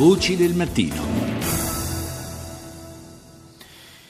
Voci del mattino.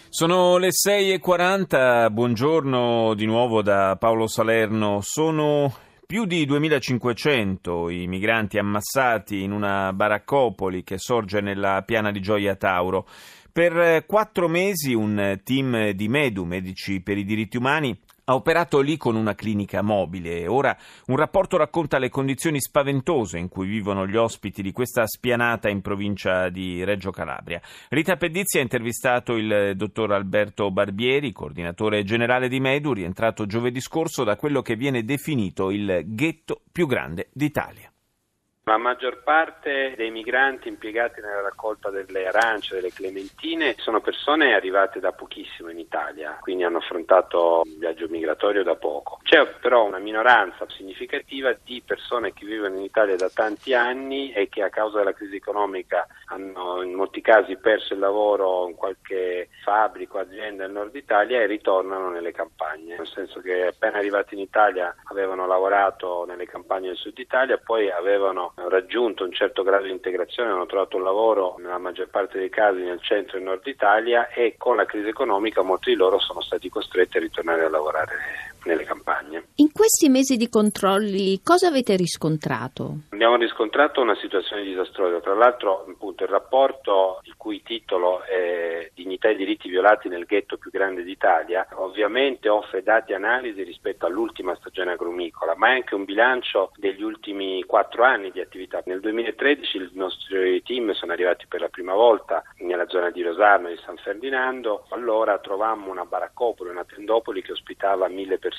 Sono le 6.40, buongiorno di nuovo da Paolo Salerno. Sono più di 2500 i migranti ammassati in una baraccopoli che sorge nella piana di Gioia Tauro. Per quattro mesi un team di Medu, Medici per i diritti umani, ha operato lì con una clinica mobile. Ora un rapporto racconta le condizioni spaventose in cui vivono gli ospiti di questa spianata in provincia di Reggio Calabria. Rita Pedizzi ha intervistato il dottor Alberto Barbieri, coordinatore generale di Medu, rientrato giovedì scorso da quello che viene definito il ghetto più grande d'Italia. La maggior parte dei migranti impiegati nella raccolta delle arance, delle clementine, sono persone arrivate da pochissimo in Italia, quindi hanno affrontato il viaggio migratorio da poco. C'è però una minoranza significativa di persone che vivono in Italia da tanti anni e che a causa della crisi economica hanno in molti casi perso il lavoro in qualche fabbrica azienda nel nord Italia e ritornano nelle campagne, nel senso che appena arrivati in Italia avevano lavorato nelle campagne del sud Italia, poi avevano raggiunto un certo grado di integrazione, hanno trovato un lavoro nella maggior parte dei casi nel centro e nord Italia e con la crisi economica molti di loro sono stati costretti a ritornare a lavorare nelle campagne. In questi mesi di controlli cosa avete riscontrato? Abbiamo riscontrato una situazione disastrosa, tra l'altro appunto, il rapporto il cui titolo è Dignità e diritti violati nel ghetto più grande d'Italia ovviamente offre dati e analisi rispetto all'ultima stagione agrumicola, ma è anche un bilancio degli ultimi quattro anni di attività. Nel 2013 i nostri team sono arrivati per la prima volta nella zona di Rosarno e di San Ferdinando, allora trovammo una baraccopoli, una tendopoli che ospitava mille persone.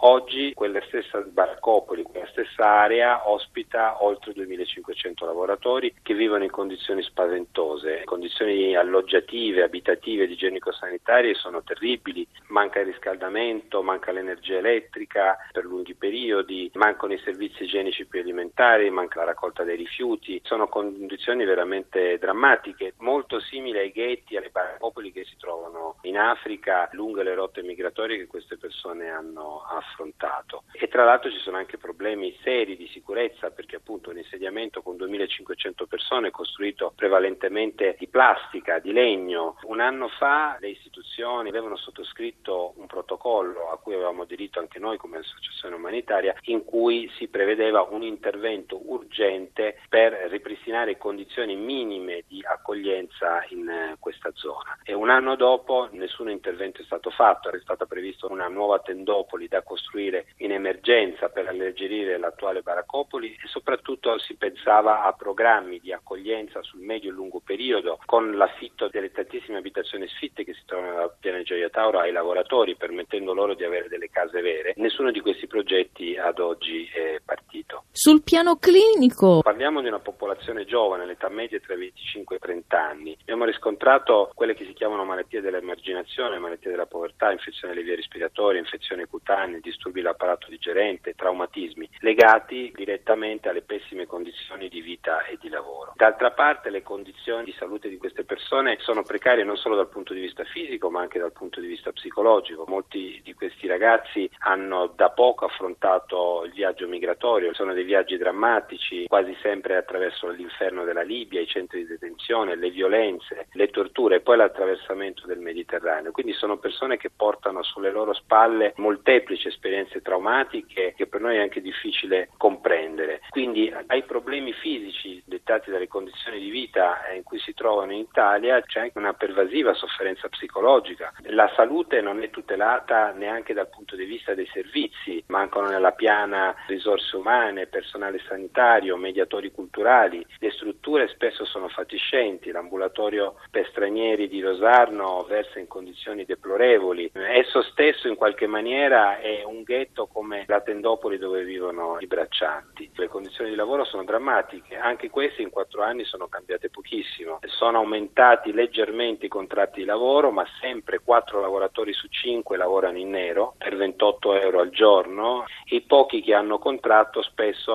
Oggi quella stessa baraccopoli, quella stessa area ospita oltre 2500 lavoratori che vivono in condizioni spaventose, condizioni alloggiative, abitative, igienico-sanitarie sono terribili, manca il riscaldamento, manca l'energia elettrica per lunghi periodi, mancano i servizi igienici più alimentari, manca la raccolta dei rifiuti, sono condizioni veramente drammatiche, molto simili ai ghetti, alle popoli che si trovano in Africa lungo le rotte migratorie che queste persone hanno affrontato. E tra l'altro ci sono anche problemi seri di sicurezza perché appunto un insediamento con 2500 persone costruito prevalentemente di plastica, di legno. Un anno fa le istituzioni avevano sottoscritto un protocollo a cui avevamo aderito anche noi come associazione umanitaria in cui si prevedeva un intervento urgente per ripristinare condizioni minime di accoglienza in eh, questa zona. E un anno dopo nessun intervento è stato fatto, è stata prevista una nuova tendopoli da costruire in emergenza per alleggerire l'attuale baraccopoli e soprattutto si pensava a programmi di accoglienza sul medio e lungo periodo con l'affitto delle tantissime abitazioni sfitte che si trovano nella piana Gioia Tauro ai lavoratori permettendo loro di avere delle case vere. Nessuno di questi progetti ad oggi è partito. Sul piano clinico Parliamo di una popolazione giovane, l'età media è tra i 25 e i 30 anni. Abbiamo riscontrato quelle che si chiamano malattie dell'emarginazione, malattie della povertà, infezioni delle vie respiratorie, infezioni cutanee, disturbi dell'apparato digerente, traumatismi, legati direttamente alle pessime condizioni di vita e di lavoro. D'altra parte le condizioni di salute di queste persone sono precarie non solo dal punto di vista fisico ma anche dal punto di vista psicologico. Molti di questi ragazzi hanno da poco affrontato il viaggio migratorio, sono dei viaggi drammatici, quasi sempre attraverso l'inferno della Libia, i centri di detenzione, le violenze, le torture e poi l'attraversamento del Mediterraneo. Quindi sono persone che portano sulle loro spalle molteplici esperienze traumatiche che per noi è anche difficile comprendere. Quindi ai problemi fisici dettati dalle condizioni di vita in cui si trovano in Italia c'è anche una pervasiva sofferenza psicologica. La salute non è tutelata neanche dal punto di vista dei servizi, mancano nella piana risorse umane, personale sanitario, mediatori culturali, le strutture spesso sono fatiscenti, l'ambulatorio per stranieri di Rosarno versa in condizioni deplorevoli, esso stesso in qualche maniera è un ghetto come la Tendopoli dove vivono i braccianti. Le condizioni di lavoro sono drammatiche, anche queste in quattro anni sono cambiate pochissimo, sono aumentati leggermente i contratti di lavoro ma sempre quattro lavoratori su cinque lavorano in nero per 28 euro al giorno, i pochi che hanno contratto spesso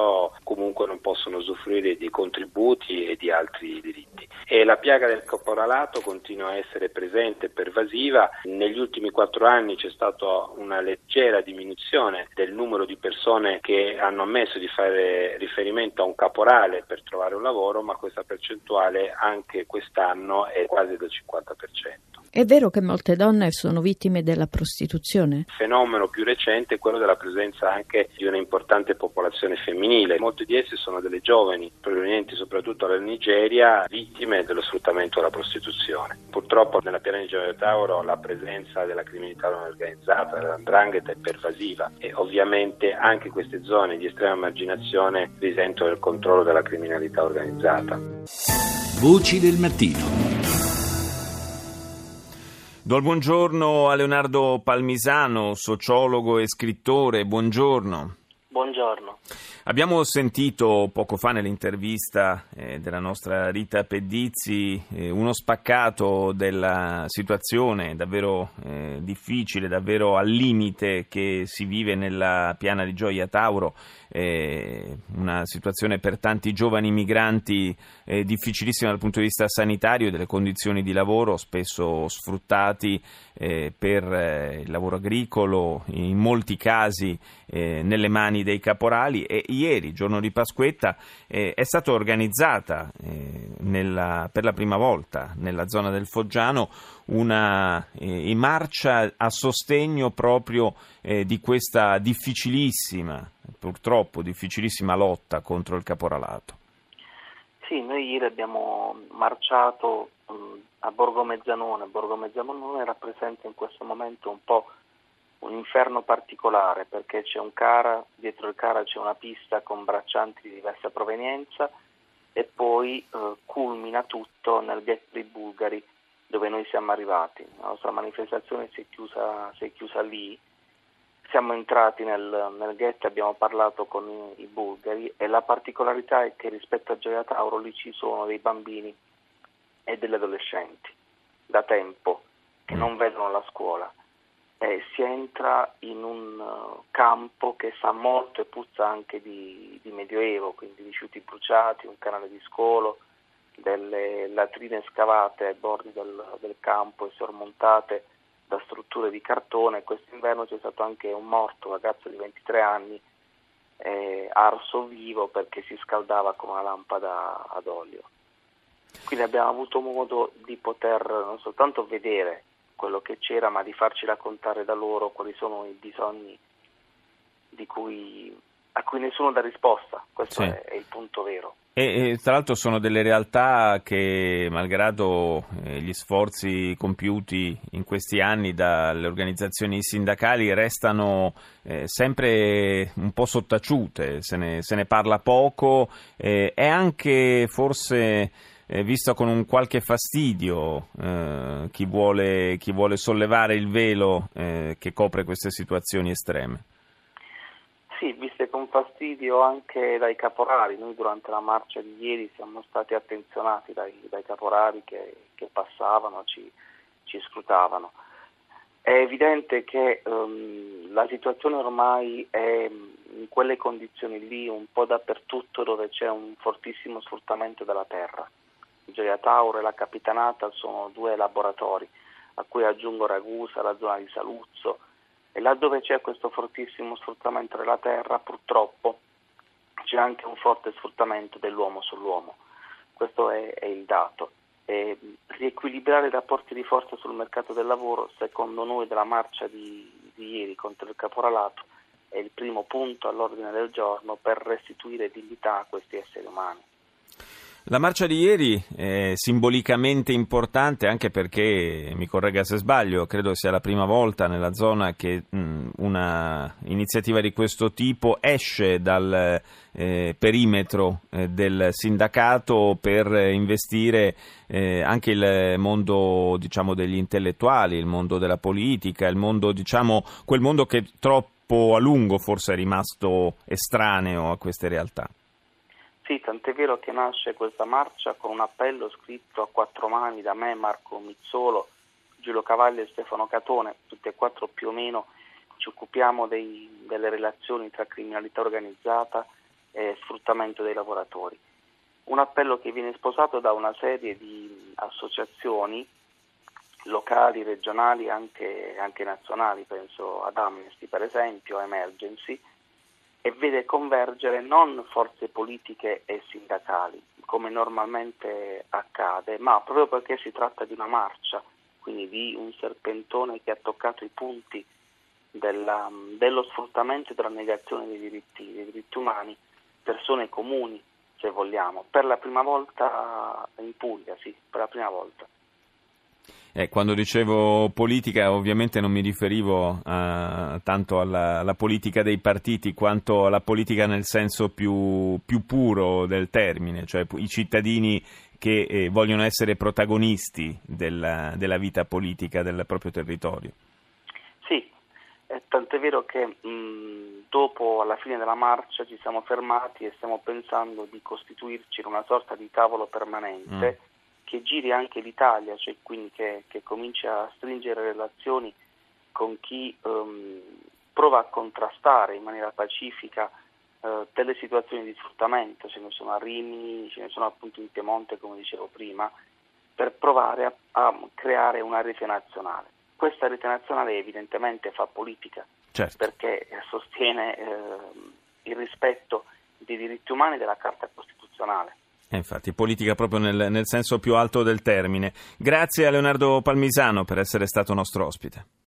comunque non possono usufruire di contributi e di altri diritti. e la piaga del caporalato continua a essere presente e pervasiva. Negli ultimi quattro anni c'è stata una leggera diminuzione del numero di persone che hanno ammesso di fare riferimento a un caporale per trovare un lavoro, ma questa percentuale anche quest'anno è quasi del 50%. È vero che molte donne sono vittime della prostituzione? Il fenomeno più recente è quello della presenza anche di un'importante popolazione femminile. Molte di esse sono delle giovani provenienti soprattutto dalla Nigeria, vittime dello sfruttamento della prostituzione. Purtroppo nella piana di Gioia Tauro la presenza della criminalità non organizzata, dell'andrangheta è pervasiva e ovviamente anche queste zone di estrema marginazione risentono del controllo della criminalità organizzata. Voci del mattino. Do il buongiorno a Leonardo Palmisano, sociologo e scrittore. Buongiorno. Buongiorno. Abbiamo sentito poco fa nell'intervista eh, della nostra Rita Pedizzi eh, uno spaccato della situazione davvero eh, difficile, davvero al limite che si vive nella piana di Gioia Tauro, eh, una situazione per tanti giovani migranti eh, difficilissima dal punto di vista sanitario e delle condizioni di lavoro, spesso sfruttati eh, per il lavoro agricolo, in molti casi nelle mani dei caporali e ieri, giorno di Pasquetta, eh, è stata organizzata eh, nella, per la prima volta nella zona del Foggiano una eh, marcia a sostegno proprio eh, di questa difficilissima, purtroppo difficilissima lotta contro il caporalato. Sì, noi ieri abbiamo marciato mh, a Borgo Mezzanone. Borgo Mezzanone rappresenta in questo momento un po' un inferno particolare perché c'è un cara, dietro il cara c'è una pista con braccianti di diversa provenienza e poi eh, culmina tutto nel ghetto dei bulgari dove noi siamo arrivati. La nostra manifestazione si è chiusa, si è chiusa lì, siamo entrati nel, nel ghetto abbiamo parlato con i, i, bulgari e la particolarità è che rispetto a Gioia Tauro lì ci sono dei bambini e degli adolescenti da tempo che non vedono la scuola eh, si entra in un uh, campo che sa molto e puzza anche di, di, medioevo, quindi rifiuti bruciati, un canale di scolo, delle latrine scavate ai bordi del, del campo e sormontate da strutture di cartone. Quest'inverno c'è stato anche un morto, un ragazzo di 23 anni, eh, arso vivo perché si scaldava con una lampada ad olio. Quindi abbiamo avuto modo di poter non soltanto vedere quello che c'era, ma di farci raccontare da loro quali sono i bisogni cui, a cui nessuno dà risposta. Questo sì. è, è, il punto vero. E, tra l'altro sono delle realtà che, malgrado eh, gli sforzi compiuti in questi anni dalle organizzazioni sindacali, restano eh, sempre un po' sottaciute, se ne, se ne parla poco eh, e anche forse eh, visto con un qualche fastidio eh, chi, vuole, chi, vuole, sollevare il velo eh, che copre queste situazioni estreme. Sì, viste con fastidio anche dai caporali. Noi durante la marcia di ieri siamo stati attenzionati dai, dai caporali che, che passavano, ci, ci, scrutavano. È evidente che um, la situazione ormai è in quelle condizioni lì un po' dappertutto dove c'è un fortissimo sfruttamento della terra. Gioia Tauro e la Capitanata sono due laboratori a cui aggiungo Ragusa, la zona di Saluzzo e laddove c'è questo fortissimo sfruttamento della terra purtroppo c'è anche un forte sfruttamento dell'uomo sull'uomo, questo è, è il dato. E riequilibrare i rapporti di forza sul mercato del lavoro, secondo noi della marcia di, di ieri contro il caporalato, è il primo punto all'ordine del giorno per restituire dignità a questi esseri umani. La marcia di ieri è simbolicamente importante anche perché, mi corregga se sbaglio, credo sia la prima volta nella zona che mh, una iniziativa di questo tipo esce dal eh, perimetro eh, del sindacato per investire eh, anche il mondo diciamo, degli intellettuali, il mondo della politica, il mondo, diciamo, quel mondo che troppo a lungo forse è rimasto estraneo a queste realtà. Sì, tant'è vero che nasce questa marcia con un appello scritto a quattro mani da me, Marco Mizzolo, Giulio Cavalli e Stefano Catone, tutti e quattro più o meno ci occupiamo dei, delle relazioni tra criminalità organizzata e sfruttamento dei lavoratori. un appello che viene sposato da una serie di associazioni locali, regionali e anche, anche, nazionali, penso ad Amnesty per esempio, Emergency, e vede convergere non forze politiche e sindacali, come normalmente accade, ma proprio perché si tratta di una marcia, quindi di un serpentone che ha toccato i punti della, dello sfruttamento e della negazione dei diritti, dei diritti umani, persone comuni, se vogliamo, per la prima volta in Puglia, sì, per la prima volta. Eh, quando dicevo politica ovviamente non mi riferivo uh, tanto alla, alla, politica dei partiti quanto alla politica nel senso più, più puro del termine, cioè i cittadini che eh, vogliono essere protagonisti della, della, vita politica del proprio territorio. Sì, eh, tant'è vero che mh, dopo alla fine della marcia ci siamo fermati e stiamo pensando di costituirci in una sorta di tavolo permanente. Mm che giri anche l'Italia, cioè quindi che, che cominci a stringere relazioni con chi um, prova a contrastare in maniera pacifica uh, delle situazioni di sfruttamento, ce ne sono a Rimini, ce ne sono appunto in Piemonte, come dicevo prima, per provare a, a creare una rete nazionale. Questa rete nazionale evidentemente fa politica, certo. perché sostiene eh, il rispetto dei diritti umani della Carta Costituzionale eh, infatti, politica proprio nel, nel senso più alto del termine. Grazie a Leonardo Palmisano per essere stato nostro ospite.